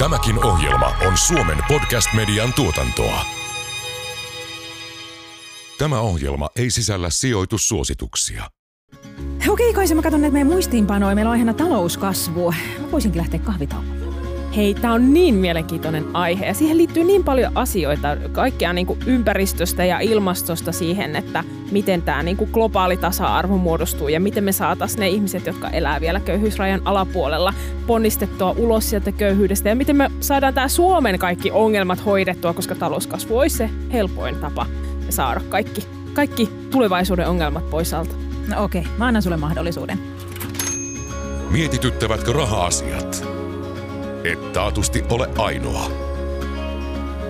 Tämäkin ohjelma on Suomen podcast-median tuotantoa. Tämä ohjelma ei sisällä sijoitussuosituksia. Okei, kai mä katson näitä meidän muistiinpanoja. Meillä on aiheena talouskasvu. Mä voisinkin lähteä kahvitaukoon. Hei, tämä on niin mielenkiintoinen aihe ja siihen liittyy niin paljon asioita, kaikkea niin kuin ympäristöstä ja ilmastosta siihen, että miten tämä niin kuin globaali tasa-arvo muodostuu ja miten me saataisiin ne ihmiset, jotka elää vielä köyhyysrajan alapuolella, ponnistettua ulos sieltä köyhyydestä ja miten me saadaan tämä Suomen kaikki ongelmat hoidettua, koska talouskasvu olisi se helpoin tapa saada kaikki, kaikki tulevaisuuden ongelmat pois alta. No okei, mä annan sulle mahdollisuuden. Mietityttävätkö raha-asiat? Et taatusti ole ainoa.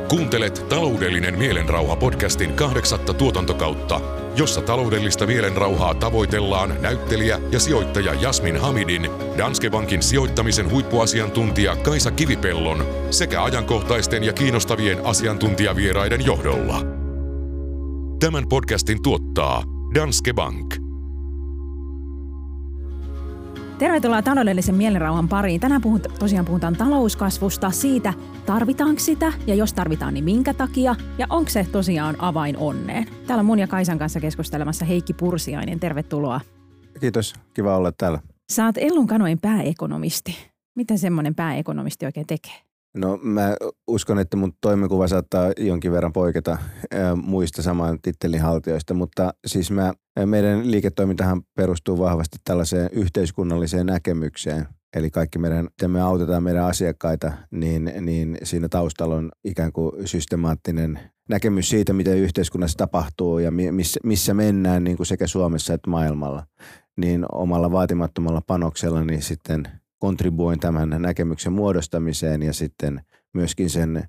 Kuuntelet Taloudellinen mielenrauha podcastin kahdeksatta tuotantokautta, jossa taloudellista mielenrauhaa tavoitellaan näyttelijä ja sijoittaja Jasmin Hamidin, Danske Bankin sijoittamisen huippuasiantuntija Kaisa Kivipellon sekä ajankohtaisten ja kiinnostavien asiantuntijavieraiden johdolla. Tämän podcastin tuottaa Danske Bank. Tervetuloa taloudellisen mielenrauhan pariin. Tänään puhut, tosiaan puhutaan talouskasvusta, siitä tarvitaanko sitä ja jos tarvitaan, niin minkä takia ja onko se tosiaan avain onneen. Täällä on mun ja Kaisan kanssa keskustelemassa Heikki Pursiainen. Tervetuloa. Kiitos, kiva olla täällä. Oot Ellun kanojen pääekonomisti. Mitä semmoinen pääekonomisti oikein tekee? No mä uskon, että mun toimenkuva saattaa jonkin verran poiketa muista saman tittelin haltijoista, mutta siis mä, meidän liiketoimintahan perustuu vahvasti tällaiseen yhteiskunnalliseen näkemykseen. Eli kaikki meidän, miten me autetaan meidän asiakkaita, niin, niin siinä taustalla on ikään kuin systemaattinen näkemys siitä, mitä yhteiskunnassa tapahtuu ja missä, missä mennään niin kuin sekä Suomessa että maailmalla. Niin omalla vaatimattomalla panoksella niin sitten – kontribuoin tämän näkemyksen muodostamiseen ja sitten myöskin sen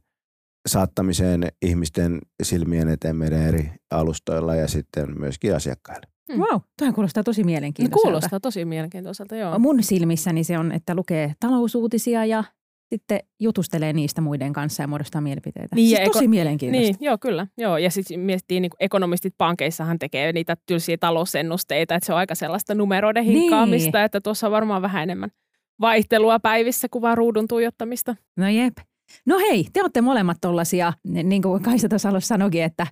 saattamiseen ihmisten silmien eteen meidän eri alustoilla ja sitten myöskin asiakkaille. Hmm. Wow, tämä kuulostaa tosi mielenkiintoiselta. Kuulostaa tosi mielenkiintoiselta, joo. Mun silmissäni se on, että lukee talousuutisia ja sitten jutustelee niistä muiden kanssa ja muodostaa mielipiteitä. Niin, siis tosi eko- mielenkiintoista. Niin, joo, kyllä. Joo. Ja sitten miettii, niin ekonomistit pankeissahan tekee niitä tylsiä talousennusteita, että se on aika sellaista numeroiden hinkkaamista, niin. että tuossa on varmaan vähän enemmän vaihtelua päivissä kuin vaan ruudun tuijottamista. No jep. No hei, te olette molemmat tuollaisia, niin kuin Kaisa tuossa alussa sanoikin, että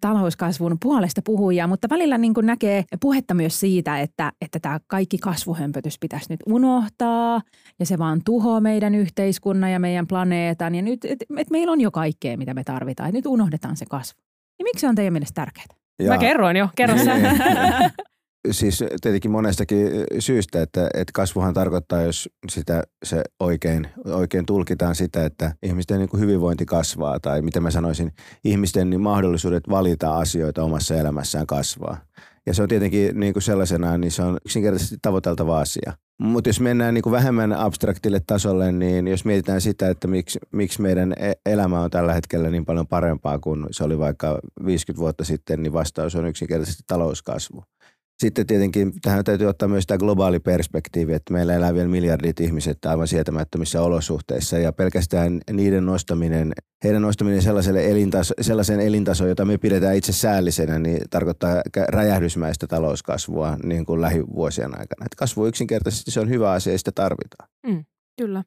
talouskasvun puolesta puhujia, mutta välillä niin kuin näkee puhetta myös siitä, että, että tämä kaikki kasvuhömpötys pitäisi nyt unohtaa ja se vaan tuhoaa meidän yhteiskunnan ja meidän planeetan ja nyt, että et meillä on jo kaikkea, mitä me tarvitaan, että nyt unohdetaan se kasvu. Niin miksi se on teidän mielestä tärkeää? Ja. Mä kerroin jo, kerro sä. siis tietenkin monestakin syystä, että, että kasvuhan tarkoittaa, jos sitä se oikein, oikein tulkitaan sitä, että ihmisten niin kuin hyvinvointi kasvaa tai miten mä sanoisin, ihmisten niin mahdollisuudet valita asioita omassa elämässään kasvaa. Ja se on tietenkin niin kuin sellaisena, niin se on yksinkertaisesti tavoiteltava asia. Mutta jos mennään niin kuin vähemmän abstraktille tasolle, niin jos mietitään sitä, että miksi, miksi meidän e-, elämä on tällä hetkellä niin paljon parempaa kuin se oli vaikka 50 vuotta sitten, niin vastaus on yksinkertaisesti talouskasvu. Sitten tietenkin tähän täytyy ottaa myös tämä globaali perspektiivi, että meillä elää vielä miljardit ihmiset aivan sietämättömissä olosuhteissa ja pelkästään niiden nostaminen, heidän nostaminen sellaiselle elintaso, sellaiseen elintasoon, jota me pidetään itse säällisenä, niin tarkoittaa räjähdysmäistä talouskasvua niin kuin lähivuosien aikana. Että kasvu yksinkertaisesti se on hyvä asia ja sitä tarvitaan. Mm, kyllä.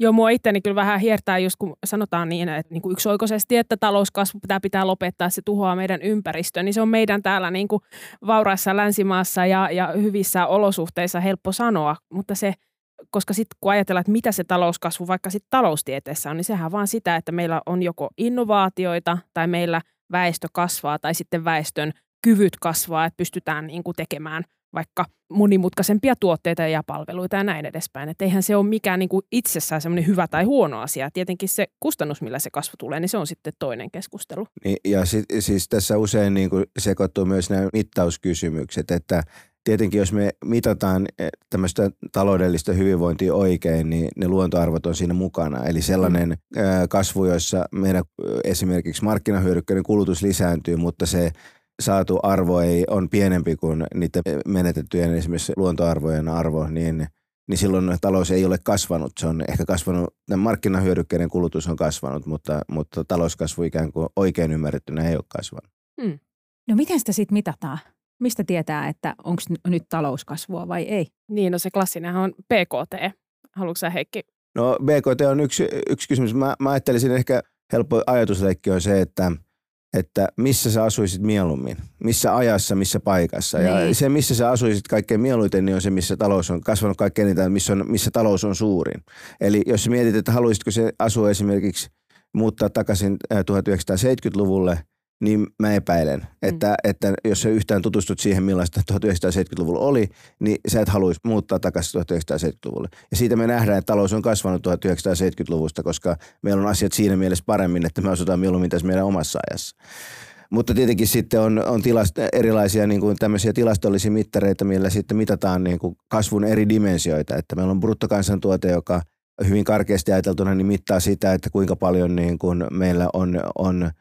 Joo, mua itteni kyllä vähän hiertää, just kun sanotaan niin, että niin kuin yksioikoisesti, että talouskasvu pitää pitää lopettaa, se tuhoaa meidän ympäristöä, niin se on meidän täällä niin kuin vauraassa länsimaassa ja, ja hyvissä olosuhteissa helppo sanoa, mutta se, koska sitten kun ajatellaan, että mitä se talouskasvu vaikka sitten taloustieteessä on, niin sehän vaan sitä, että meillä on joko innovaatioita tai meillä väestö kasvaa tai sitten väestön kyvyt kasvaa, että pystytään niin kuin tekemään – vaikka monimutkaisempia tuotteita ja palveluita ja näin edespäin. Että eihän se ole mikään niin kuin itsessään semmoinen hyvä tai huono asia. Tietenkin se kustannus, millä se kasvu tulee, niin se on sitten toinen keskustelu. Niin, ja sit, siis tässä usein niin kuin sekoittuu myös nämä mittauskysymykset, että tietenkin jos me mitataan eh, tämmöistä taloudellista hyvinvointia oikein, niin ne luontoarvot on siinä mukana. Eli sellainen mm. kasvu, jossa meidän esimerkiksi markkinahyödykkeiden kulutus lisääntyy, mutta se saatu arvo ei on pienempi kuin niiden menetettyjen esimerkiksi luontoarvojen arvo, niin, niin silloin talous ei ole kasvanut. Se on ehkä kasvanut, markkinahyödykkeiden kulutus on kasvanut, mutta, mutta talouskasvu ikään kuin oikein ymmärrettynä ei ole kasvanut. Hmm. No miten sitä sitten mitataan? Mistä tietää, että onko nyt talouskasvua vai ei? Niin, no se klassinen on PKT. Haluatko sä Heikki No BKT on yksi, yksi kysymys. Mä, mä ajattelisin ehkä helppo ajatusleikki on se, että, että missä sä asuisit mieluummin, missä ajassa, missä paikassa. Niin. Ja se, missä sä asuisit kaikkein mieluiten, niin on se, missä talous on kasvanut kaikkein eniten, missä, on, missä talous on suurin. Eli jos mietit, että haluaisitko se asua esimerkiksi muuttaa takaisin 1970-luvulle – niin mä epäilen, että, mm. että jos sä yhtään tutustut siihen, millaista 1970-luvulla oli, niin sä et haluaisi muuttaa takaisin 1970-luvulle. Ja siitä me nähdään, että talous on kasvanut 1970-luvusta, koska meillä on asiat siinä mielessä paremmin, että me asutaan mieluummin tässä meidän omassa ajassa. Mutta tietenkin sitten on, on tilast, erilaisia niin kuin tämmöisiä tilastollisia mittareita, millä sitten mitataan niin kuin kasvun eri dimensioita. Että meillä on bruttokansantuote, joka hyvin karkeasti ajateltuna niin mittaa sitä, että kuinka paljon niin kuin meillä on, on –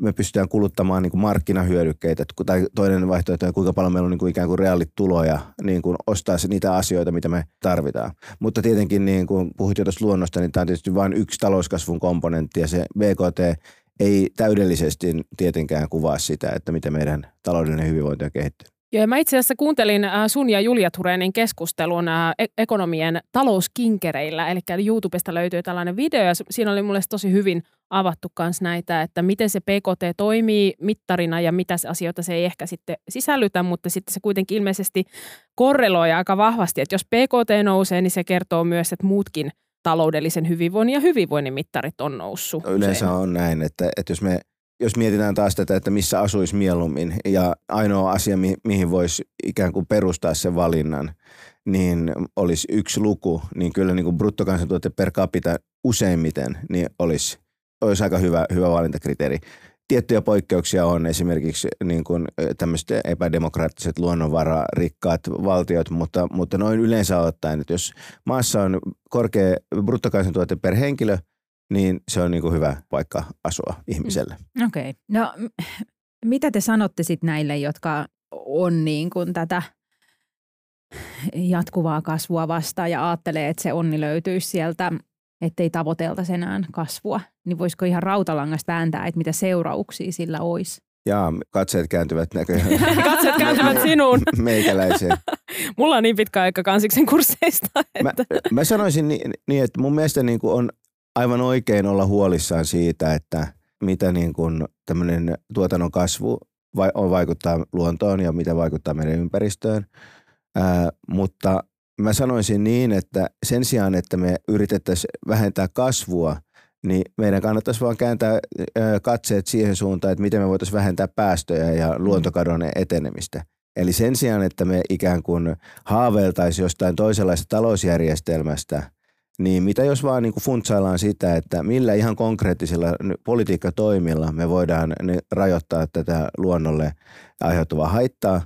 me pystytään kuluttamaan niin kuin markkinahyödykkeitä, tai toinen vaihtoehto on, kuinka paljon meillä on niin kuin ikään kuin reaalituloja niin kuin ostaa niitä asioita, mitä me tarvitaan. Mutta tietenkin, niin kuin puhuit jo tuosta luonnosta, niin tämä on tietysti vain yksi talouskasvun komponentti, ja se BKT ei täydellisesti tietenkään kuvaa sitä, että miten meidän taloudellinen hyvinvointi on kehittynyt. Joo, mä itse asiassa kuuntelin äh, sun ja Julia Turenin keskustelun äh, ekonomien talouskinkereillä, eli YouTubesta löytyy tällainen video, ja siinä oli mulle tosi hyvin avattu myös näitä, että miten se PKT toimii mittarina ja mitä asioita se ei ehkä sitten sisällytä, mutta sitten se kuitenkin ilmeisesti korreloi aika vahvasti, että jos PKT nousee, niin se kertoo myös, että muutkin taloudellisen hyvinvoinnin ja hyvinvoinnin mittarit on noussut. No yleensä on näin, että, että jos me jos mietitään taas tätä, että missä asuisi mieluummin ja ainoa asia, mi- mihin voisi ikään kuin perustaa sen valinnan, niin olisi yksi luku, niin kyllä niin kuin bruttokansantuote per capita useimmiten niin olisi, olisi aika hyvä, hyvä valintakriteeri. Tiettyjä poikkeuksia on esimerkiksi niin kuin tämmöiset epädemokraattiset luonnonvararikkaat valtiot, mutta, mutta noin yleensä ottaen, että jos maassa on korkea bruttokansantuote per henkilö – niin se on niin kuin hyvä paikka asua ihmiselle. Mm. Okei. Okay. No mitä te sanotte sitten näille, jotka on niin kuin tätä jatkuvaa kasvua vastaan ja ajattelee, että se onni löytyisi sieltä, ettei tavoiteltaisi enää kasvua, niin voisiko ihan rautalangasta vääntää, että mitä seurauksia sillä olisi? Jaa, katseet kääntyvät näköjään. katseet kääntyvät sinuun. Meikäläiseen. Mulla on niin pitkä aika kansiksen kursseista. Että... Mä, mä sanoisin niin, niin, että mun mielestä niin kuin on aivan oikein olla huolissaan siitä, että mitä niin kuin tämmöinen tuotannon kasvu vaikuttaa luontoon ja mitä vaikuttaa meidän ympäristöön. Ää, mutta mä sanoisin niin, että sen sijaan, että me yritettäisiin vähentää kasvua, niin meidän kannattaisi vaan kääntää katseet siihen suuntaan, että miten me voitaisiin vähentää päästöjä ja mm. luontokadon etenemistä. Eli sen sijaan, että me ikään kuin haaveiltaisiin jostain toisenlaista talousjärjestelmästä – niin mitä jos vaan niin kuin funtsaillaan sitä, että millä ihan konkreettisilla politiikkatoimilla me voidaan rajoittaa tätä luonnolle aiheutuvaa haittaa.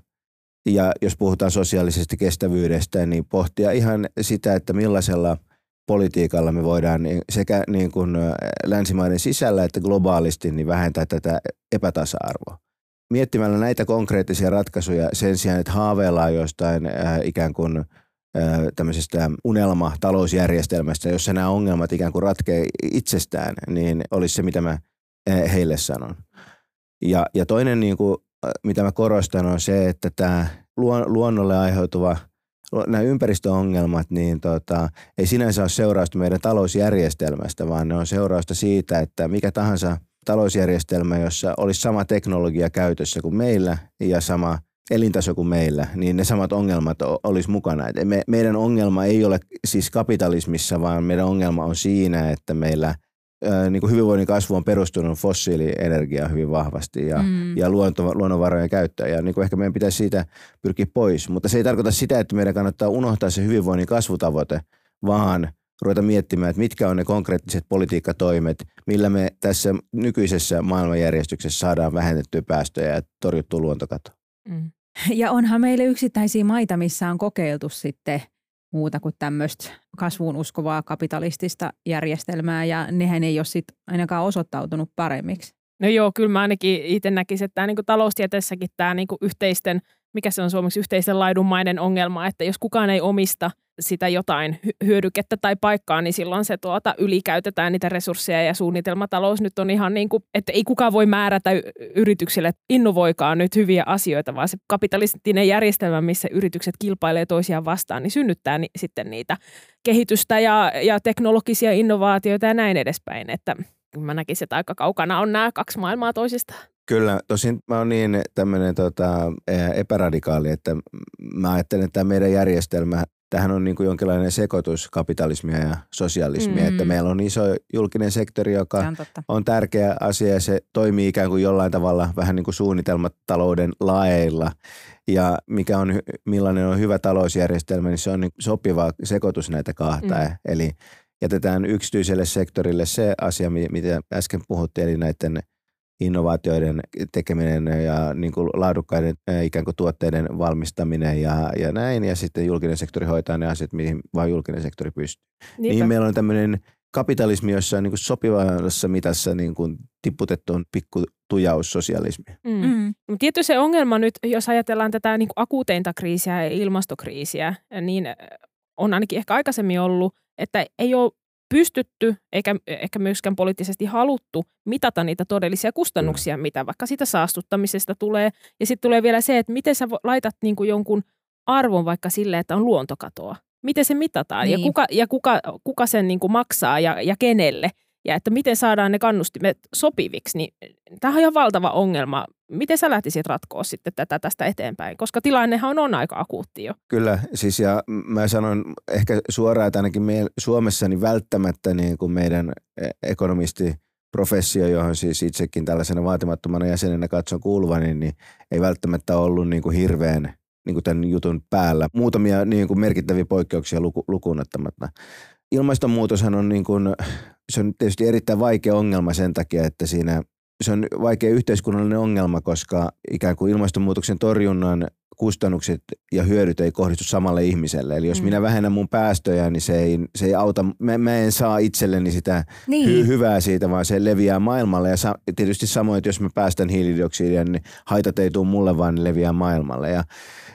Ja jos puhutaan sosiaalisesta kestävyydestä, niin pohtia ihan sitä, että millaisella politiikalla me voidaan sekä niin kuin länsimaiden sisällä että globaalisti niin vähentää tätä epätasa-arvoa. Miettimällä näitä konkreettisia ratkaisuja sen sijaan, että haaveillaan jostain ikään kuin – tämmöisestä unelma-talousjärjestelmästä, jossa nämä ongelmat ikään kuin ratkee itsestään, niin olisi se, mitä mä heille sanon. Ja, ja toinen, niin kuin, mitä mä korostan, on se, että tämä luonnolle aiheutuva nämä ympäristöongelmat, niin tota, ei sinänsä ole seurausta meidän talousjärjestelmästä, vaan ne on seurausta siitä, että mikä tahansa talousjärjestelmä, jossa olisi sama teknologia käytössä kuin meillä ja sama elintaso kuin meillä, niin ne samat ongelmat olisi mukana. Et me, meidän ongelma ei ole siis kapitalismissa, vaan meidän ongelma on siinä, että meillä niin kuin hyvinvoinnin kasvu on perustunut fossiilienergiaan hyvin vahvasti ja, mm. ja luonto, luonnonvarojen käyttöön. Ja niin kuin ehkä meidän pitäisi siitä pyrkiä pois. Mutta se ei tarkoita sitä, että meidän kannattaa unohtaa se hyvinvoinnin kasvutavoite, vaan ruveta miettimään, että mitkä on ne konkreettiset politiikkatoimet, millä me tässä nykyisessä maailmanjärjestyksessä saadaan vähennettyä päästöjä ja torjuttua luontokatoa. Mm. Ja onhan meille yksittäisiä maita, missä on kokeiltu sitten muuta kuin tämmöistä kasvuun uskovaa kapitalistista järjestelmää ja nehän ei ole sitten ainakaan osoittautunut paremmiksi. No joo, kyllä mä ainakin itse näkisin, että tämä niinku taloustieteessäkin tämä niinku yhteisten mikä se on suomeksi yhteisen laidunmainen ongelma, että jos kukaan ei omista sitä jotain hyödykettä tai paikkaa, niin silloin se tuota, ylikäytetään niitä resursseja ja suunnitelmatalous nyt on ihan niin kuin, että ei kukaan voi määrätä yrityksille, että innovoikaa nyt hyviä asioita, vaan se kapitalistinen järjestelmä, missä yritykset kilpailee toisiaan vastaan, niin synnyttää ni- sitten niitä kehitystä ja, ja teknologisia innovaatioita ja näin edespäin, että mä näkisin, että aika kaukana on nämä kaksi maailmaa toisistaan. Kyllä, tosin mä oon niin tämmöinen tota, epäradikaali, että mä ajattelen, että tämä meidän järjestelmä, tähän on niin kuin jonkinlainen sekoitus kapitalismia ja sosialismia, mm. että meillä on iso julkinen sektori, joka on, on tärkeä asia ja se toimii ikään kuin jollain tavalla vähän niin kuin suunnitelmatalouden laeilla ja mikä on, millainen on hyvä talousjärjestelmä, niin se on niin sopiva sekoitus näitä kahta. Mm. Eli jätetään yksityiselle sektorille se asia, mitä äsken puhuttiin, eli näiden – innovaatioiden tekeminen ja niin kuin laadukkaiden ikään kuin tuotteiden valmistaminen ja, ja näin. Ja sitten julkinen sektori hoitaa ne asiat, mihin vain julkinen sektori pystyy. Niinpä. Niin meillä on tämmöinen kapitalismi, jossa on niin kuin sopivassa mitassa niin kuin tipputettu on pikku tujaus sosialismia. Mm. Mm. Tietysti se ongelma nyt, jos ajatellaan tätä niin kuin akuuteinta kriisiä ja ilmastokriisiä, niin on ainakin ehkä aikaisemmin ollut, että ei ole pystytty eikä ehkä myöskään poliittisesti haluttu mitata niitä todellisia kustannuksia, mm. mitä vaikka sitä saastuttamisesta tulee. Ja sitten tulee vielä se, että miten sä laitat niin kuin jonkun arvon vaikka sille, että on luontokatoa. Miten se mitataan niin. ja kuka, ja kuka, kuka sen niin kuin maksaa ja, ja kenelle – ja että miten saadaan ne kannustimet sopiviksi, niin tämä on ihan valtava ongelma. Miten sä lähtisit ratkoa sitten tätä tästä eteenpäin? Koska tilannehan on aika akuutti jo. Kyllä, siis ja mä sanon ehkä suoraan, että ainakin me Suomessa niin välttämättä niin kuin meidän e, ekonomisti professio, johon siis itsekin tällaisena vaatimattomana jäsenenä katson kuuluvani, niin ei välttämättä ollut niin kuin hirveän niin kuin tämän jutun päällä. Muutamia niin kuin merkittäviä poikkeuksia luku, lukuun ottamatta. Ilmastonmuutoshan on niin kuin se on tietysti erittäin vaikea ongelma sen takia, että siinä se on vaikea yhteiskunnallinen ongelma, koska ikään kuin ilmastonmuutoksen torjunnan kustannukset ja hyödyt ei kohdistu samalle ihmiselle. Eli jos mm. minä vähennän mun päästöjä, niin se ei, se ei auta, mä, mä en saa itselleni sitä niin. hy, hyvää siitä, vaan se leviää maailmalle. Ja sa, tietysti samoin, että jos mä päästän hiilidioksidia, niin haitat ei tule mulle, vaan ne leviää maailmalle. Ja,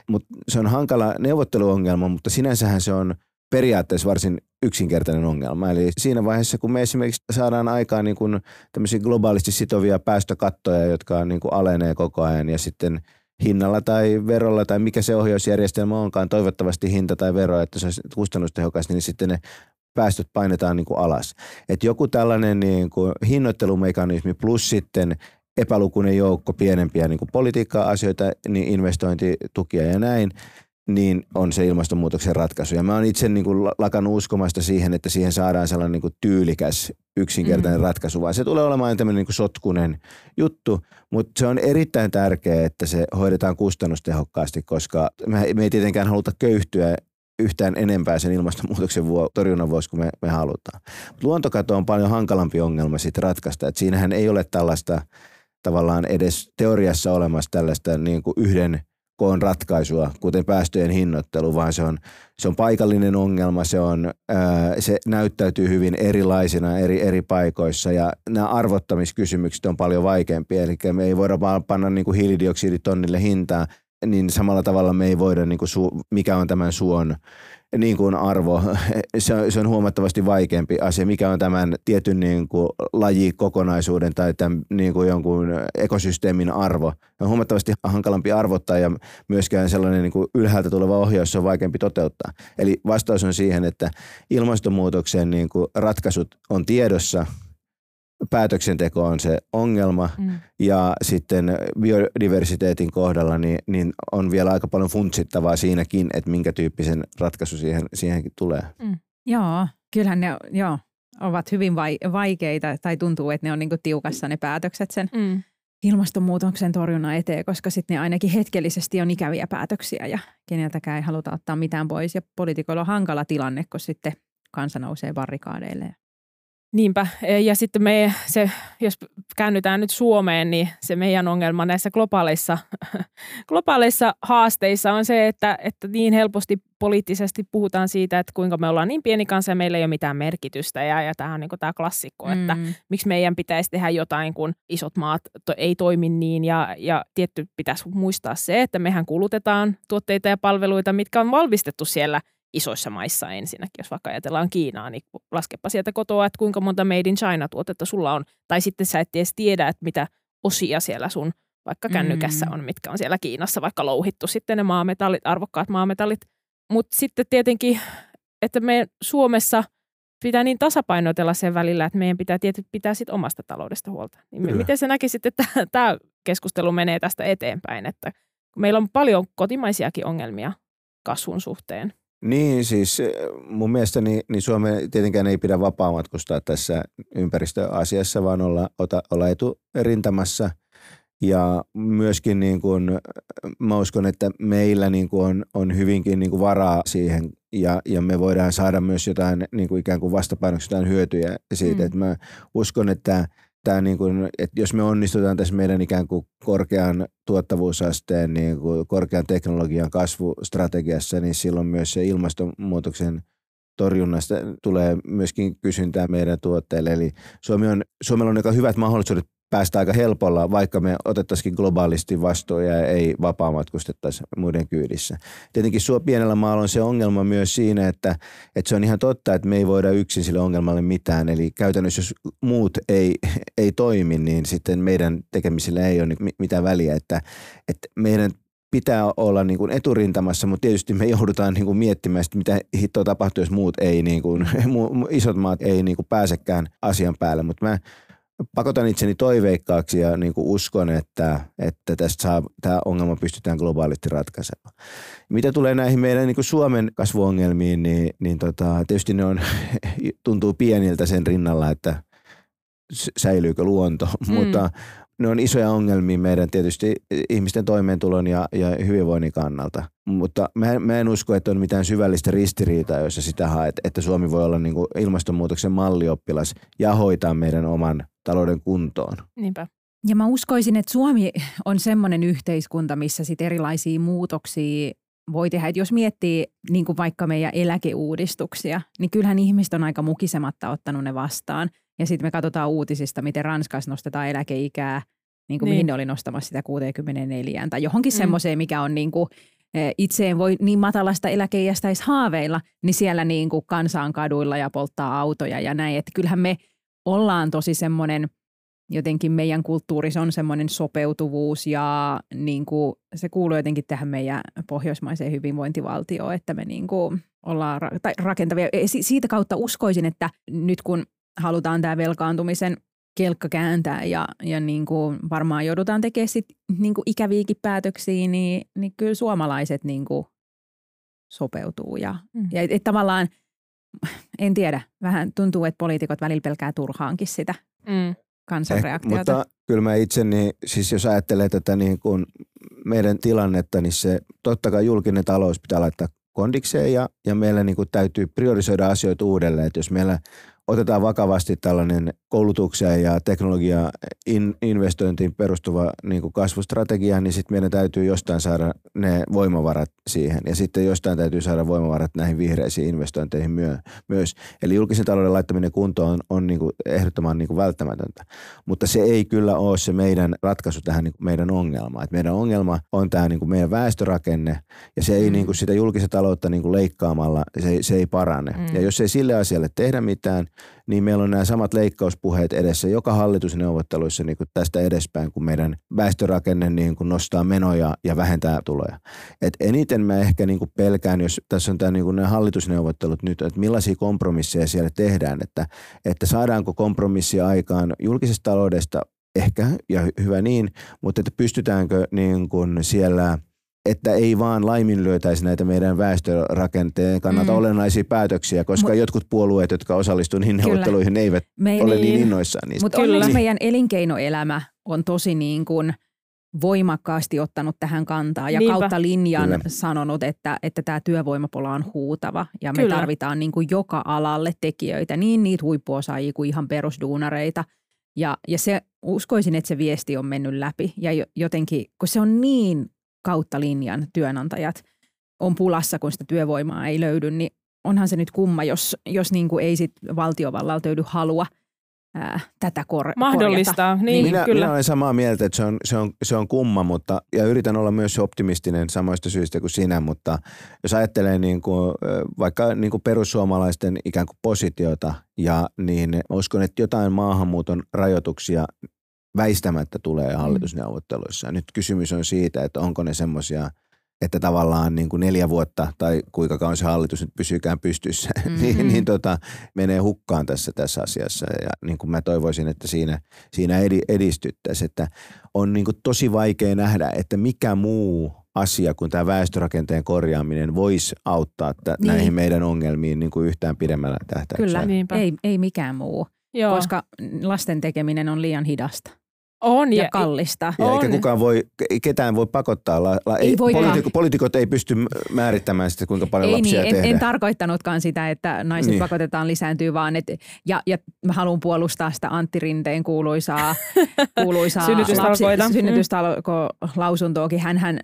mutta se on hankala neuvotteluongelma, mutta sinänsähän se on periaatteessa varsin yksinkertainen ongelma. Eli siinä vaiheessa, kun me esimerkiksi saadaan aikaan niin kuin tämmöisiä globaalisti sitovia päästökattoja, jotka niin kuin alenee koko ajan ja sitten hinnalla tai verolla tai mikä se ohjausjärjestelmä onkaan, toivottavasti hinta tai vero, että se on kustannustehokas, niin sitten ne päästöt painetaan niin kuin alas. Et joku tällainen niin kuin hinnoittelumekanismi plus sitten epälukuinen joukko pienempiä niin kuin politiikka-asioita, niin investointitukia ja näin, niin on se ilmastonmuutoksen ratkaisu. Ja mä oon itse niin kuin lakannut uskomasta siihen, että siihen saadaan sellainen niin kuin tyylikäs, yksinkertainen mm. ratkaisu, vaan se tulee olemaan tämmöinen niin kuin sotkunen juttu, mutta se on erittäin tärkeää, että se hoidetaan kustannustehokkaasti, koska me, me ei tietenkään haluta köyhtyä yhtään enempää sen ilmastonmuutoksen vuo, torjunnan vuosi kuin me, me halutaan. Luontokato on paljon hankalampi ongelma sitten ratkaista, että siinähän ei ole tällaista tavallaan edes teoriassa olemassa tällaista niin kuin yhden – koon ratkaisua, kuten päästöjen hinnoittelu, vaan se on, se on paikallinen ongelma, se, on, ää, se näyttäytyy hyvin erilaisina eri, eri paikoissa ja nämä arvottamiskysymykset on paljon vaikeampia, eli me ei voida vaan panna niin kuin hiilidioksiditonnille hintaa, niin samalla tavalla me ei voida, niin kuin su, mikä on tämän suon niin kuin arvo, se on, se on huomattavasti vaikeampi asia, mikä on tämän tietyn niin kuin lajikokonaisuuden tai tämän niin kuin jonkun ekosysteemin arvo. On huomattavasti hankalampi arvottaa ja myöskään sellainen niin kuin ylhäältä tuleva ohjaus on vaikeampi toteuttaa. Eli vastaus on siihen, että ilmastonmuutoksen niin kuin ratkaisut on tiedossa – päätöksenteko on se ongelma mm. ja sitten biodiversiteetin kohdalla niin, niin on vielä aika paljon funtsittavaa siinäkin, että minkä tyyppisen ratkaisu siihen, siihenkin tulee. Mm. Joo, kyllähän ne joo, ovat hyvin vaikeita tai tuntuu, että ne on niinku tiukassa ne päätökset sen mm. ilmastonmuutoksen torjunnan eteen, koska sitten ne ainakin hetkellisesti on ikäviä päätöksiä ja keneltäkään ei haluta ottaa mitään pois ja poliitikoilla on hankala tilanne, kun sitten kansa nousee barrikaadeille Niinpä. E, ja sitten me, se, jos käännytään nyt Suomeen, niin se meidän ongelma näissä globaaleissa, globaaleissa haasteissa on se, että, että niin helposti poliittisesti puhutaan siitä, että kuinka me ollaan niin pieni kansa ja meillä ei ole mitään merkitystä. Ja, ja tämähän on niin tämä klassikko, mm. että miksi meidän pitäisi tehdä jotain, kun isot maat to, ei toimi niin. Ja, ja tietty pitäisi muistaa se, että mehän kulutetaan tuotteita ja palveluita, mitkä on valmistettu siellä – isoissa maissa ensinnäkin. Jos vaikka ajatellaan Kiinaa, niin laskepa sieltä kotoa, että kuinka monta Made in China-tuotetta sulla on. Tai sitten sä et edes tiedä, että mitä osia siellä sun vaikka kännykässä mm. on, mitkä on siellä Kiinassa vaikka louhittu sitten ne maametallit, arvokkaat maametallit. Mutta sitten tietenkin, että me Suomessa pitää niin tasapainotella sen välillä, että meidän pitää tietysti pitää sit omasta taloudesta huolta. Niin miten se näkisit, että tämä keskustelu menee tästä eteenpäin, että meillä on paljon kotimaisiakin ongelmia kasvun suhteen. Niin, siis eh, mun mielestä niin, niin Suomen tietenkään ei pidä vapaamatkustaa tässä ympäristöasiassa, vaan olla, ota, olla eturintamassa. Ja myöskin niin kuin, mä uskon, että meillä niin kuin on, on hyvinkin niin kuin varaa siihen ja, ja me voidaan saada myös jotain niin kuin ikään kuin vastapainoksi jotain hyötyjä siitä. Mm. Että mä uskon, että tämä niin kuin, että jos me onnistutaan tässä meidän ikään kuin korkean tuottavuusasteen, niin kuin korkean teknologian kasvustrategiassa, niin silloin myös se ilmastonmuutoksen torjunnasta tulee myöskin kysyntää meidän tuotteille. Eli Suomi on, Suomella on aika hyvät mahdollisuudet päästä aika helpolla, vaikka me otettaisiin globaalisti vastuun ja ei vapaamatkustettaisi muiden kyydissä. Tietenkin suo pienellä maalla on se ongelma myös siinä, että, että se on ihan totta, että me ei voida yksin sille ongelmalle mitään. Eli käytännössä jos muut ei, ei toimi, niin sitten meidän tekemisillä ei ole mitään väliä. Että, että meidän pitää olla niin kuin eturintamassa, mutta tietysti me joudutaan niin kuin miettimään, että mitä hittoa tapahtuu, jos muut ei, niin kuin, isot maat ei niin kuin pääsekään asian päälle. Mutta mä pakotan itseni toiveikkaaksi ja niin kuin uskon, että, että tästä saa, tämä ongelma pystytään globaalisti ratkaisemaan. Mitä tulee näihin meidän niin kuin Suomen kasvuongelmiin, niin, niin tota, tietysti ne on, tuntuu pieniltä sen rinnalla, että säilyykö luonto, mm. mutta ne on isoja ongelmia meidän tietysti ihmisten toimeentulon ja, ja hyvinvoinnin kannalta. Mutta mä, mä en usko, että on mitään syvällistä ristiriitaa, jossa sitä haet, että Suomi voi olla niin kuin ilmastonmuutoksen mallioppilas ja hoitaa meidän oman talouden kuntoon. Niinpä. Ja mä uskoisin, että Suomi on semmoinen yhteiskunta, missä sit erilaisia muutoksia voi tehdä. Et jos miettii niin kuin vaikka meidän eläkeuudistuksia, niin kyllähän ihmiset on aika mukisematta ottanut ne vastaan. Ja sitten me katsotaan uutisista, miten Ranskassa nostetaan eläkeikää, niin kuin niin. mihin ne oli nostamassa sitä 64 tai johonkin mm. semmoiseen, mikä on niin kuin, e, itse ei voi niin matalasta eläkeijästä edes haaveilla, niin siellä niin kuin kansa on kaduilla ja polttaa autoja ja näin. Että kyllähän me ollaan tosi semmoinen, jotenkin meidän kulttuurissa on semmoinen sopeutuvuus ja niin kuin, se kuuluu jotenkin tähän meidän pohjoismaiseen hyvinvointivaltioon, että me niin kuin ollaan ra- tai rakentavia. Siitä kautta uskoisin, että nyt kun halutaan tämä velkaantumisen kelkka kääntää ja, ja niin kuin varmaan joudutaan tekemään sit niin kuin ikäviäkin päätöksiä, niin, niin kyllä suomalaiset niin kuin sopeutuu. Ja, mm. ja et, et tavallaan, en tiedä, vähän tuntuu, että poliitikot välillä pelkää turhaankin sitä mm. kansanreaktiota. Eh, mutta kyllä mä itse, niin, siis jos ajattelee tätä niin kuin meidän tilannetta, niin se totta kai julkinen talous pitää laittaa kondikseen ja, ja meillä niin kuin täytyy priorisoida asioita uudelleen. Että jos meillä otetaan vakavasti tällainen koulutukseen ja teknologia in, investointiin perustuva niin kuin kasvustrategia, niin sitten meidän täytyy jostain saada ne voimavarat siihen. Ja sitten jostain täytyy saada voimavarat näihin vihreisiin investointeihin myö, myös. Eli julkisen talouden laittaminen kuntoon on, on niin kuin ehdottoman niin kuin välttämätöntä. Mutta se ei kyllä ole se meidän ratkaisu tähän niin kuin meidän ongelmaan. Et meidän ongelma on tämä niin kuin meidän väestörakenne ja se ei mm. niin kuin sitä julkista taloutta niin kuin leikkaamalla, se, se ei parane. Mm. Ja jos ei sille asialle tehdä mitään, niin meillä on nämä samat leikkauspuheet edessä joka hallitusneuvotteluissa niin kuin tästä edespäin, kun meidän väestörakenne niin kuin nostaa menoja ja vähentää tuloja. Et eniten mä ehkä niin kuin pelkään, jos tässä on tämä niin kuin nämä hallitusneuvottelut nyt, että millaisia kompromisseja siellä tehdään, että, että saadaanko kompromissia aikaan julkisesta taloudesta ehkä, ja hyvä niin, mutta että pystytäänkö niin kuin siellä – että ei vaan laiminlyötäisi näitä meidän väestörakenteen kannalta mm. olennaisia päätöksiä, koska Mut, jotkut puolueet, jotka osallistuvat niihin neuvotteluihin, eivät Me, ole niin, niin innoissaan niistä. Mutta onneksi meidän elinkeinoelämä on tosi niin kuin voimakkaasti ottanut tähän kantaa ja Niinpä. kautta linjan Kyllä. sanonut, että, että tämä työvoimapula on huutava ja me Kyllä. tarvitaan niin kuin joka alalle tekijöitä, niin niitä huippuosaajia kuin ihan perusduunareita. Ja, ja se, uskoisin, että se viesti on mennyt läpi ja jo- jotenkin, kun se on niin kautta linjan työnantajat on pulassa, kun sitä työvoimaa ei löydy, niin onhan se nyt kumma, jos, jos niin kuin ei sit valtiovallalta löydy halua ää, tätä kor- korjata. Mahdollistaa, niin, minä, kyllä. minä olen samaa mieltä, että se on, se, on, se on kumma, mutta, ja yritän olla myös optimistinen samoista syistä kuin sinä, mutta jos ajattelee niin kuin, vaikka niin kuin perussuomalaisten ikään kuin positiota, ja niin uskon, että jotain maahanmuuton rajoituksia väistämättä tulee hallitusneuvotteluissa. Nyt kysymys on siitä, että onko ne semmoisia että tavallaan niin kuin neljä vuotta tai kuinka kauan se hallitus nyt pysyykään pystyssä, mm-hmm. niin, niin tota, menee hukkaan tässä, tässä asiassa. Ja niin kuin mä toivoisin, että siinä, siinä edi, edistyttäisiin. Että on niin kuin tosi vaikea nähdä, että mikä muu asia kuin tämä väestörakenteen korjaaminen voisi auttaa t- Niin. näihin meidän ongelmiin niin kuin yhtään pidemmällä tähtäyksellä. Kyllä, Niinpä. ei, ei mikään muu, Joo. koska lasten tekeminen on liian hidasta on ja, ja, kallista. Ja eikä On. kukaan voi, ei ketään voi pakottaa. La, la, Ei voikaan. poliitikot, poliitikot ei pysty määrittämään sitä, kuinka paljon Ei lapsia niin, en, tehdään. en tarkoittanuttanut sitä, että naiset Niin. pakotetaan lisääntyy, vaan et, ja, ja mä haluan puolustaa sitä Antti Rinteen kuuluisaa, kuuluisaa Synnytystalkoita. Mm. synnytystalko-lausuntoakin. Hänhän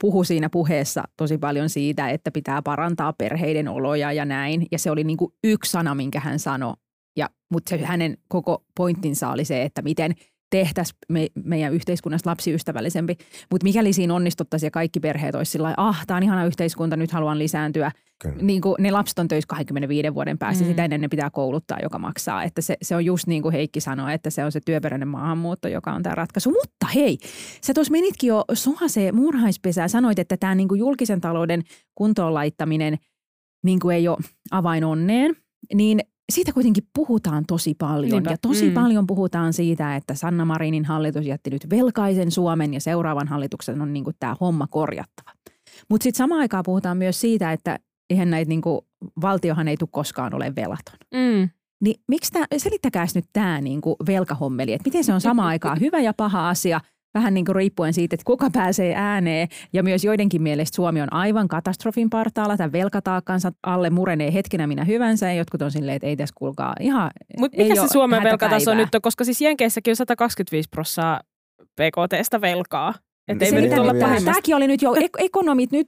puhui siinä puheessa tosi paljon siitä, että pitää parantaa perheiden oloja ja näin. Ja se oli niin kuin yksi sana, minkä hän sanoi. Ja, mutta se hänen koko pointtinsa oli se, että miten tehtäisiin me, meidän yhteiskunnasta lapsiystävällisempi. Mutta mikäli siinä onnistuttaisiin ja kaikki perheet olisi sillä lailla, ah, tämä on ihana yhteiskunta, nyt haluan lisääntyä. Kyllä. Niin kuin ne lapset on töissä 25 vuoden päästä, Mm. sitä ennen ne pitää kouluttaa, joka maksaa. Että se, se on just niin kuin Heikki sanoi, että se on se työperäinen maahanmuutto, joka on tämä ratkaisu. Mutta hei, sä tuossa menitkin jo sohaseen muurhaispesään, sanoit, että tämä niin kuin julkisen talouden kuntoon laittaminen niin kuin ei ole avain onneen, niin siitä kuitenkin puhutaan tosi paljon. Niinpä. Ja tosi Mm. paljon puhutaan siitä, että Sanna Marinin hallitus jätti nyt velkaisen Suomen ja seuraavan hallituksen on niin tämä homma korjattava. Mutta sitten samaan aikaan puhutaan myös siitä, että eihän näitä niin kuin, valtiohan ei tule koskaan ole velaton. mm, Niin miksi tämä, selittäkääs nyt tämä niin velkahommeli, että miten se on samaan aikaan hyvä ja paha asia, vähän niin kuin riippuen siitä, että kuka pääsee ääneen. Ja myös joidenkin mielestä Suomi on aivan katastrofin partaalla, tämän velkataakkansa alle murenee hetkenä minä hyvänsä. Ja jotkut on silleen, että ei tässä kuulkaa ihan Mutta mikä se Suomen velkataso nyt on? Koska siis Jenkeissäkin on 125 prosenttia PKTstä velkaa. Että ei Se me nyt olla. Tämäkin oli nyt jo, ek- ekonomit nyt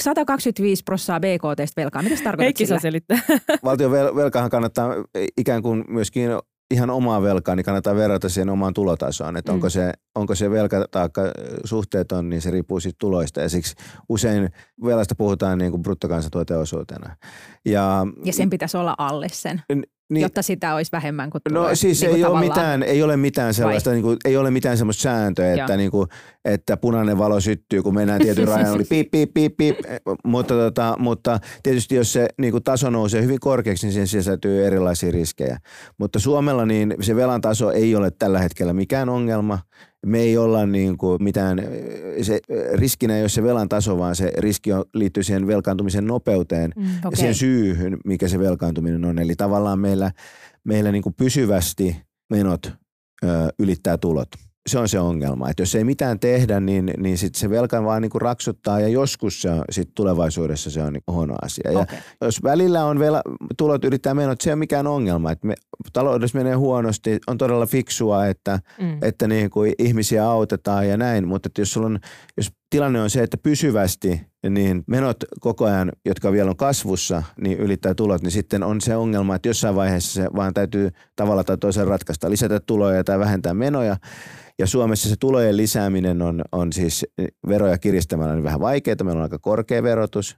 125 prosenttia BKT velkaa. Mitä Heikki saa sillä? selittää. Valtion vel- velkahan kannattaa ikään kuin myöskin ihan omaa velkaa, niin kannattaa verrata siihen omaan tulotasoon. Että Mm. onko, se, onko se velkataakka suhteeton, niin se riippuu siitä tuloista. Ja siksi usein velasta puhutaan niin kuin bruttokansantuoteosuutena. Ja, Ja sen pitäisi olla alle sen, niin, jotta sitä olisi vähemmän kuin No tuloja. siis niin kuin ei, ole mitään, ei ole mitään sellaista, niin kuin, ei ole mitään semmoista sääntöä, että, niin kuin, että punainen valo syttyy, kun mennään tietyn rajan oli piip, piip, piip, piip. Mutta, tota, mutta tietysti jos se niin kuin taso nousee hyvin korkeaksi, niin siihen sisältyy erilaisia riskejä. Mutta Suomella niin se velan taso ei ole tällä hetkellä mikään ongelma. Me ei olla niin kuin mitään, se riskinä ei ole se velan taso, vaan se riski on, liittyy siihen velkaantumisen nopeuteen Mm. ja Okei. siihen syyhyn, mikä se velkaantuminen on. Eli tavallaan meillä, meillä niin kuin pysyvästi menot ö, ylittää tulot. Se on se ongelma. Että jos ei mitään tehdä, niin, niin sit se velka vaan niin kuin raksuttaa ja joskus se on, sit tulevaisuudessa se on niin huono asia. Ja Okei. jos välillä on vela, tulot ylittää menot, se ei ole mikään ongelma. Että me, taloudessa menee huonosti, on todella fiksua, että, Mm. että niin kuin ihmisiä autetaan ja näin, mutta että jos, sulla on, jos tilanne on se, että pysyvästi niin menot koko ajan, jotka vielä on kasvussa, niin ylittää tulot, niin sitten on se ongelma, että jossain vaiheessa se vaan täytyy tavalla tai toisella ratkaista, lisätä tuloja tai vähentää menoja. Ja Suomessa se tulojen lisääminen on, on siis veroja kiristämällä niin vähän vaikeaa, meillä on aika korkea verotus,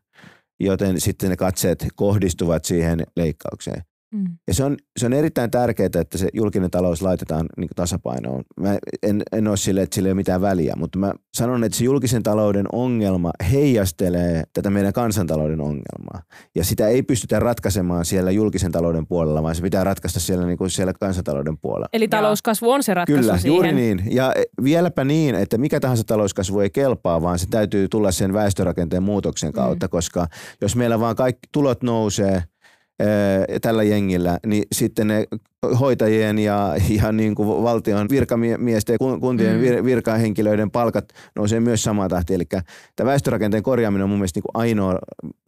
joten sitten ne katseet kohdistuvat siihen leikkaukseen. Mm. Ja se on, se on erittäin tärkeää, että se julkinen talous laitetaan niin tasapainoon. Mä en, en ole sille, että sillä ei ole mitään väliä, mutta mä sanon, että se julkisen talouden ongelma heijastelee tätä meidän kansantalouden ongelmaa. Ja sitä ei pystytä ratkaisemaan siellä julkisen talouden puolella, vaan se pitää ratkaista siellä, niin kuin siellä kansantalouden puolella. Eli talouskasvu on se ratkaisu Kyllä, siihen. juuri niin. Ja vieläpä niin, että mikä tahansa talouskasvu ei kelpaa, vaan se täytyy tulla sen väestörakenteen muutoksen kautta, mm. koska jos meillä vaan kaikki tulot nousee, tällä jengillä, niin sitten ne hoitajien ja, ja niin kuin valtion virkamiesten ja kuntien mm. virkahenkilöiden palkat nousee myös samaa tahtia. Eli tämä väestörakenteen korjaaminen on mun mielestä niin kuin ainoa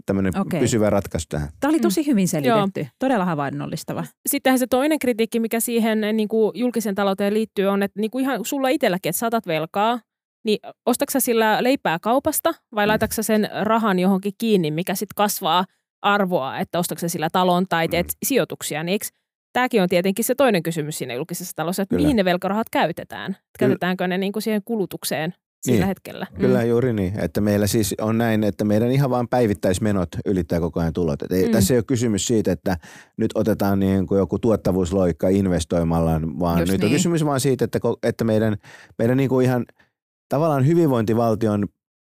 tämmöinen okay. pysyvä ratkaisu tähän. Tämä oli tosi hyvin selitetty. Joo. Todella havainnollistava. Sittenhän se toinen kritiikki, mikä siihen niin kuin julkisen talouteen liittyy, on, että niin kuin ihan sulla itselläkin, että saatat velkaa, niin ostatko sillä leipää kaupasta vai mm. laitatko sen rahan johonkin kiinni, mikä sitten kasvaa arvoa, että ostatko sillä talon tai teet mm. sijoituksia, niin eikö Tämäkin on tietenkin se toinen kysymys siinä julkisessa talossa, että Kyllä. mihin ne velkarahat käytetään. Kyllä. Käytetäänkö ne niin kuin siihen kulutukseen sillä niin. hetkellä. Kyllä mm. juuri niin, että meillä siis on näin, että meidän ihan vain päivittäismenot ylittää koko ajan tulot. Et ei, mm. Tässä ei ole kysymys siitä, että nyt otetaan niin kuin joku tuottavuusloikka investoimalla, vaan Just nyt niin. on kysymys vaan siitä, että, että meidän, meidän niin kuin ihan tavallaan hyvinvointivaltion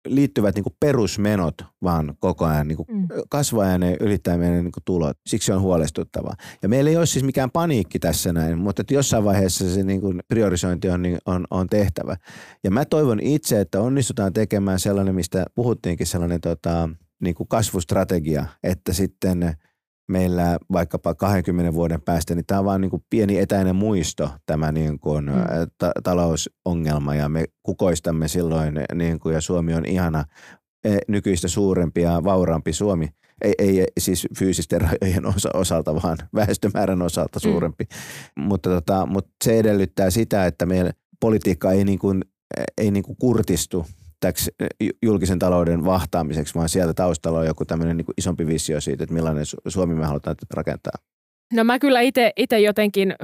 liittyvät niin perusmenot vaan koko ajan niin mm. kasvaa ja ne ylittää meidän niin tulot. Siksi on huolestuttavaa. Ja meillä ei ole siis mikään paniikki tässä näin, mutta että jossain vaiheessa se niin kuin priorisointi on, niin on, on tehtävä. Ja mä toivon itse, että onnistutaan tekemään sellainen, mistä puhuttiinkin, sellainen tota, niin kuin kasvustrategia, että sitten – meillä vaikkapa 20 vuoden päästä, niin tämä on vain niin kuin pieni etäinen muisto, tämä niin kuin mm. ta- talousongelma ja me kukoistamme silloin niin kuin, ja Suomi on ihana e, nykyistä suurempi ja vauraampi Suomi. Ei, ei siis fyysisten rajojen osa, osalta, vaan väestömäärän osalta mm. suurempi. Mm. Mutta, tota, mutta se edellyttää sitä, että meidän politiikka ei, niin kuin, ei niin kuin kurtistu täksi julkisen talouden vahtaamiseksi, vaan sieltä taustalla on joku tämmöinen niin isompi visio siitä, että millainen Suomi me halutaan rakentaa. No mä kyllä itse jotenkin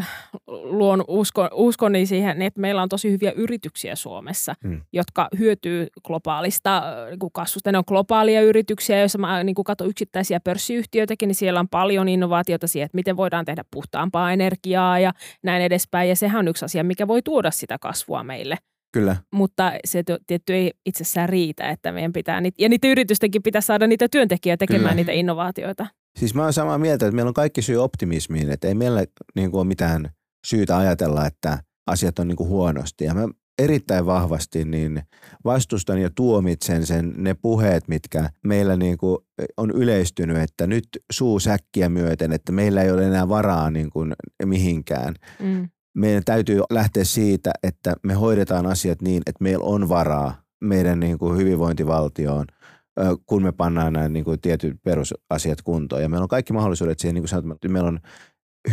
luon uskon, uskoni siihen, että meillä on tosi hyviä yrityksiä Suomessa, hmm. jotka hyötyy globaalista niin kasvusta. Ne on globaalia yrityksiä, jos mä niin katson yksittäisiä pörssiyhtiöitäkin, niin siellä on paljon innovaatiota siihen, että miten voidaan tehdä puhtaampaa energiaa ja näin edespäin. Ja sehän on yksi asia, mikä voi tuoda sitä kasvua meille – Kyllä. Mutta se tietty ei itsessään riitä, että meidän pitää, ja niitä yritystenkin pitää saada niitä työntekijöitä tekemään Kyllä. niitä innovaatioita. Siis mä oon samaa mieltä, että meillä on kaikki syy optimismiin, että ei meillä niin kuin ole mitään syytä ajatella, että asiat on niin kuin huonosti. Ja mä erittäin vahvasti niin vastustan ja tuomitsen sen ne puheet, mitkä meillä niin kuin on yleistynyt, että nyt suu säkkiä myöten, että meillä ei ole enää varaa niin kuin mihinkään. Mm meidän täytyy lähteä siitä, että me hoidetaan asiat niin, että meillä on varaa meidän niin kuin hyvinvointivaltioon, kun me pannaan nämä niin kuin tietyt perusasiat kuntoon. Ja meillä on kaikki mahdollisuudet siihen, niin kuin sanot, että meillä on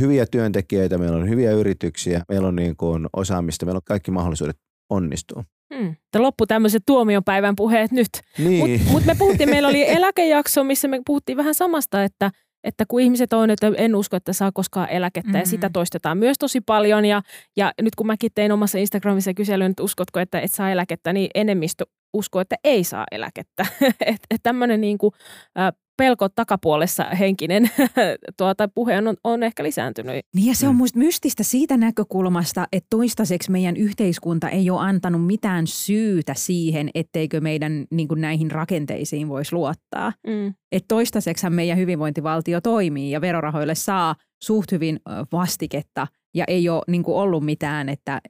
hyviä työntekijöitä, meillä on hyviä yrityksiä, meillä on niin kuin osaamista, meillä on kaikki mahdollisuudet onnistua. Hmm. Loppu tämmöiset tuomiopäivän puheet nyt. Niin. Mutta mut me puhuttiin, meillä oli eläkejakso, missä me puhuttiin vähän samasta, että – että kun ihmiset on, että en usko, että saa koskaan eläkettä mm-hmm. ja sitä mm. toistetaan myös tosi paljon. Ja, ja nyt kun mäkin tein omassa Instagramissa kyselyn, että uskotko, että et saa eläkettä, niin enemmistö uskoo, että ei saa eläkettä. että et tämmöinen niin kuin, äh, pelko takapuolessa henkinen tuota, puhe on, on ehkä lisääntynyt. Niin ja se on muista mystistä siitä näkökulmasta, että toistaiseksi meidän yhteiskunta ei ole antanut mitään syytä siihen, etteikö meidän niin kuin näihin rakenteisiin voisi luottaa. Mm. Että toistaiseksi meidän hyvinvointivaltio toimii ja verorahoille saa suht hyvin vastiketta ja ei ole niin kuin ollut mitään, että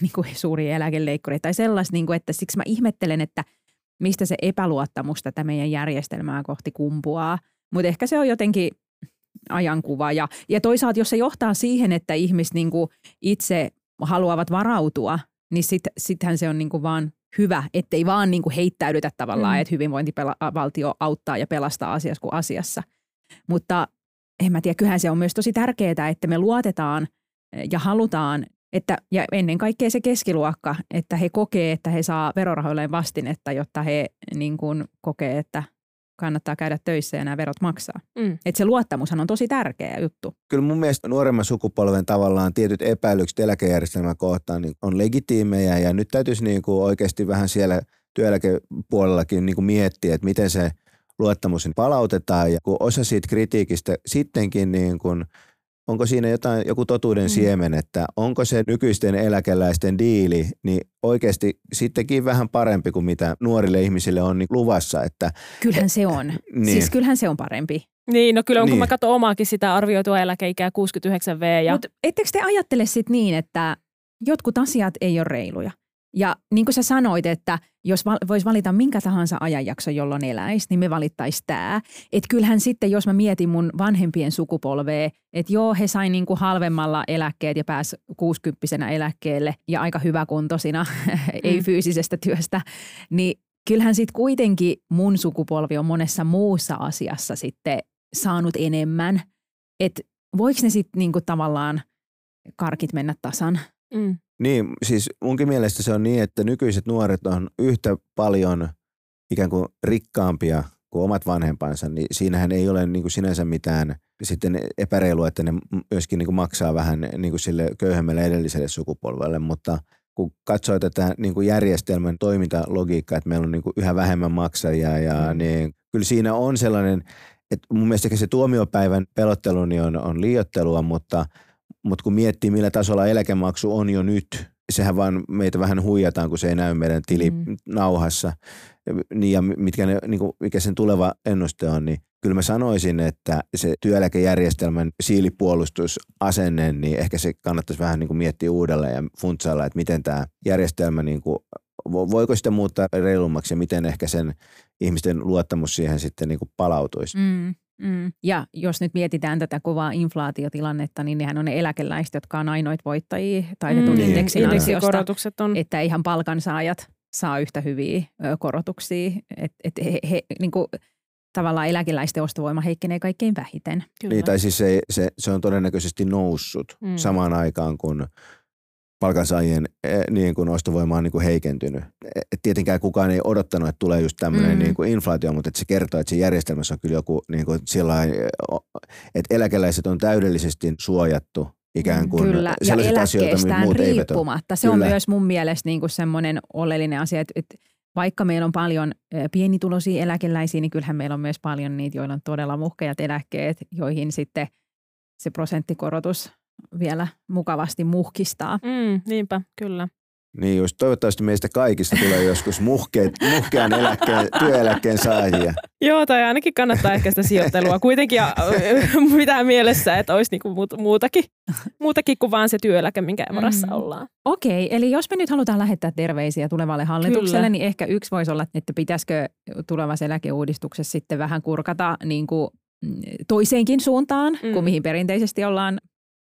niin kuin suuria eläkeleikkuri tai sellaista, niin kuin, että siksi mä ihmettelen, että – mistä se epäluottamus tätä meidän järjestelmää kohti kumpuaa. Mutta ehkä se on jotenkin ajankuva. Ja, ja toisaalta, jos se johtaa siihen, että ihmiset niinku itse haluavat varautua, niin sitten sittenhän se on niinku vaan hyvä, ettei vaan niinku heittäydytä tavallaan, mm. että hyvinvointivaltio auttaa ja pelastaa asiassa kuin asiassa. Mutta en mä tiedä, kyllähän se on myös tosi tärkeää, että me luotetaan ja halutaan että, ja ennen kaikkea se keskiluokka, että he kokee, että he saa verorahoilleen vastinetta, jotta he niin kuin kokee, että kannattaa käydä töissä ja nämä verot maksaa. Mm. Että se luottamushan on tosi tärkeä juttu. Kyllä mun mielestä nuoremman sukupolven tavallaan tietyt epäilykset eläkejärjestelmän kohtaan niin on legitiimejä ja nyt täytyisi niin kuin oikeasti vähän siellä työeläkepuolellakin niin kuin miettiä, että miten se luottamus palautetaan ja kun osa siitä kritiikistä sittenkin niin kuin – onko siinä jotain, joku totuuden mm. siemen, että onko se nykyisten eläkeläisten diili niin oikeasti sittenkin vähän parempi kuin mitä nuorille ihmisille on niin luvassa. Että, kyllähän se on. Niin. Siis kyllähän se on parempi. Niin, no kyllä niin. kun mä katson omaakin sitä arvioitua eläkeikää 69V. Ja... Mutta ettekö te ajattele sitten niin, että jotkut asiat ei ole reiluja? Ja niin kuin sä sanoit, että jos val- voisi valita minkä tahansa ajanjakso, jolloin eläisi, niin me valittaisiin tämä. Että kyllähän sitten, jos mä mietin mun vanhempien sukupolvea, että joo, he sai niin kuin halvemmalla eläkkeet ja pääsi 60 eläkkeelle ja aika hyväkuntoisina, ei mm. fyysisestä työstä, niin kyllähän sitten kuitenkin mun sukupolvi on monessa muussa asiassa sitten saanut enemmän. Että voiko ne sitten niinku tavallaan karkit mennä tasan? Mm. Niin, siis munkin mielestä se on niin, että nykyiset nuoret on yhtä paljon ikään kuin rikkaampia kuin omat vanhempansa, niin siinähän ei ole niin kuin sinänsä mitään sitten epäreilua, että ne myöskin niin kuin maksaa vähän niin kuin sille köyhemmälle edelliselle sukupolvelle, mutta kun katsoo tätä niin kuin järjestelmän toimintalogiikkaa, että meillä on niin kuin yhä vähemmän maksajia ja mm. niin kyllä siinä on sellainen, että mun mielestä se tuomiopäivän pelottelu niin on, on liiottelua, mutta – mutta kun miettii, millä tasolla eläkemaksu on jo nyt, sehän vaan meitä vähän huijataan, kun se ei näy meidän tilinauhassa. Mm. Niin, ja mitkä ne, niin kuin, mikä sen tuleva ennuste on, niin kyllä mä sanoisin, että se työeläkejärjestelmän siilipuolustusasenne, niin ehkä se kannattaisi vähän niin kuin miettiä uudelleen ja funtsailla, että miten tämä järjestelmä, niin kuin, voiko sitä muuttaa reilummaksi ja miten ehkä sen ihmisten luottamus siihen sitten niin kuin palautuisi. Mm. Mm. Ja jos nyt mietitään tätä kovaa inflaatiotilannetta, niin nehän on ne eläkeläiset, jotka on ainoit voittajia taitetun mm. indeksin ansiosta, on. että ihan palkansaajat saa yhtä hyviä korotuksia. Et, et he, he, niin kuin, tavallaan eläkeläisten ostovoima heikkenee kaikkein vähiten. Kyllä. Niin, tai siis se, se, se on todennäköisesti noussut mm. samaan aikaan, kun palkansaajien eh, niin kuin ostovoima on niin kuin heikentynyt. Et tietenkään kukaan ei odottanut, että tulee just tämmöinen mm. niin kuin inflaatio, mutta että se kertoo, että se järjestelmässä on kyllä joku niin kuin sillain, että eläkeläiset on täydellisesti suojattu ikään kuin Kyllä, ja eläkkeestään muut riippumatta. Se Kyllä. on myös mun mielestä niin kuin semmoinen oleellinen asia, että, että vaikka meillä on paljon pienituloisia eläkeläisiä, niin kyllähän meillä on myös paljon niitä, joilla on todella muhkeat eläkkeet, joihin sitten se prosenttikorotus vielä mukavasti muhkistaa. Mm, niinpä, kyllä. Niin just, toivottavasti meistä kaikista tulee joskus muhkeet, muhkean eläkkeen, työeläkkeen saajia. Joo, tai ainakin kannattaa ehkä sitä sijoittelua. Kuitenkin ja, mitään mielessä, että olisi niinku muutakin, muutakin kuin vaan se työeläke, minkä varassa mm. ollaan. Okei, okay, eli jos me nyt halutaan lähettää terveisiä tulevalle hallitukselle, Kyllä. niin ehkä yksi voisi olla, että pitäisikö tulevassa eläkeuudistuksessa sitten vähän kurkata niin kuin mm, toiseenkin suuntaan mm. kuin mihin perinteisesti ollaan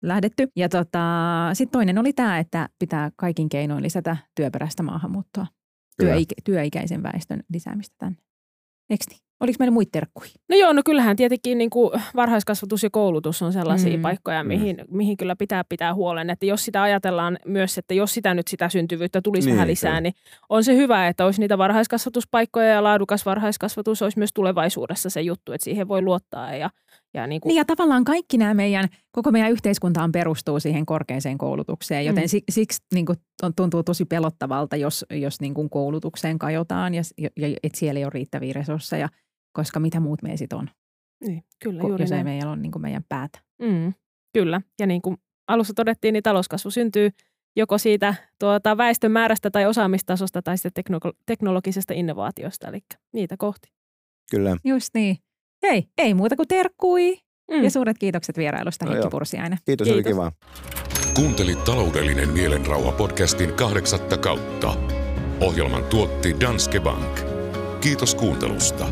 lähdetty. Ja tota, sitten toinen oli tämä, että pitää kaikin keinoin lisätä työperäistä maahanmuuttoa, työikä, työikäisen väestön lisäämistä tänne. Eikö niin? Oliko meillä muita terkkuja? No joo, no kyllähän tietenkin niin kuin varhaiskasvatus ja koulutus on sellaisia mm. paikkoja, mm. mihin, mm. mihin kyllä pitää pitää huolen. Että jos sitä ajatellaan myös, että jos sitä nyt sitä syntyvyyttä tulisi niin, vähän lisää, kyllä. niin on se hyvä, että olisi niitä varhaiskasvatuspaikkoja ja laadukas varhaiskasvatus olisi myös tulevaisuudessa se juttu, että siihen voi luottaa ja ja, niin, kuin... niin ja tavallaan kaikki nämä meidän, koko meidän yhteiskuntaan perustuu siihen korkeaseen koulutukseen, joten mm. siksi niin kuin, tuntuu tosi pelottavalta, jos, jos niin kuin koulutukseen kajotaan ja, ja, että siellä ei ole riittäviä resursseja, koska mitä muut me sitten on. Niin, kyllä, juuri jos ei meillä ole niin kuin meidän päätä. Mm, kyllä, ja niin kuin alussa todettiin, niin talouskasvu syntyy joko siitä tuota, väestön määrästä tai osaamistasosta tai sitten teknolo- teknologisesta innovaatiosta, eli niitä kohti. Kyllä. Just niin. Hei, ei muuta kuin terkkui. Mm. Ja suuret kiitokset vierailusta, no Heikki Pursiainen. Kiitos, Kiitos, oli kiva. Kuuntelit taloudellinen mielenrauha podcastin kahdeksatta kautta. Ohjelman tuotti Danske Bank. Kiitos kuuntelusta.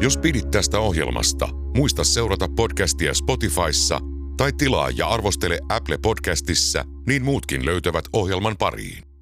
Jos pidit tästä ohjelmasta, muista seurata podcastia Spotifyssa tai tilaa ja arvostele Apple Podcastissa, niin muutkin löytävät ohjelman pariin.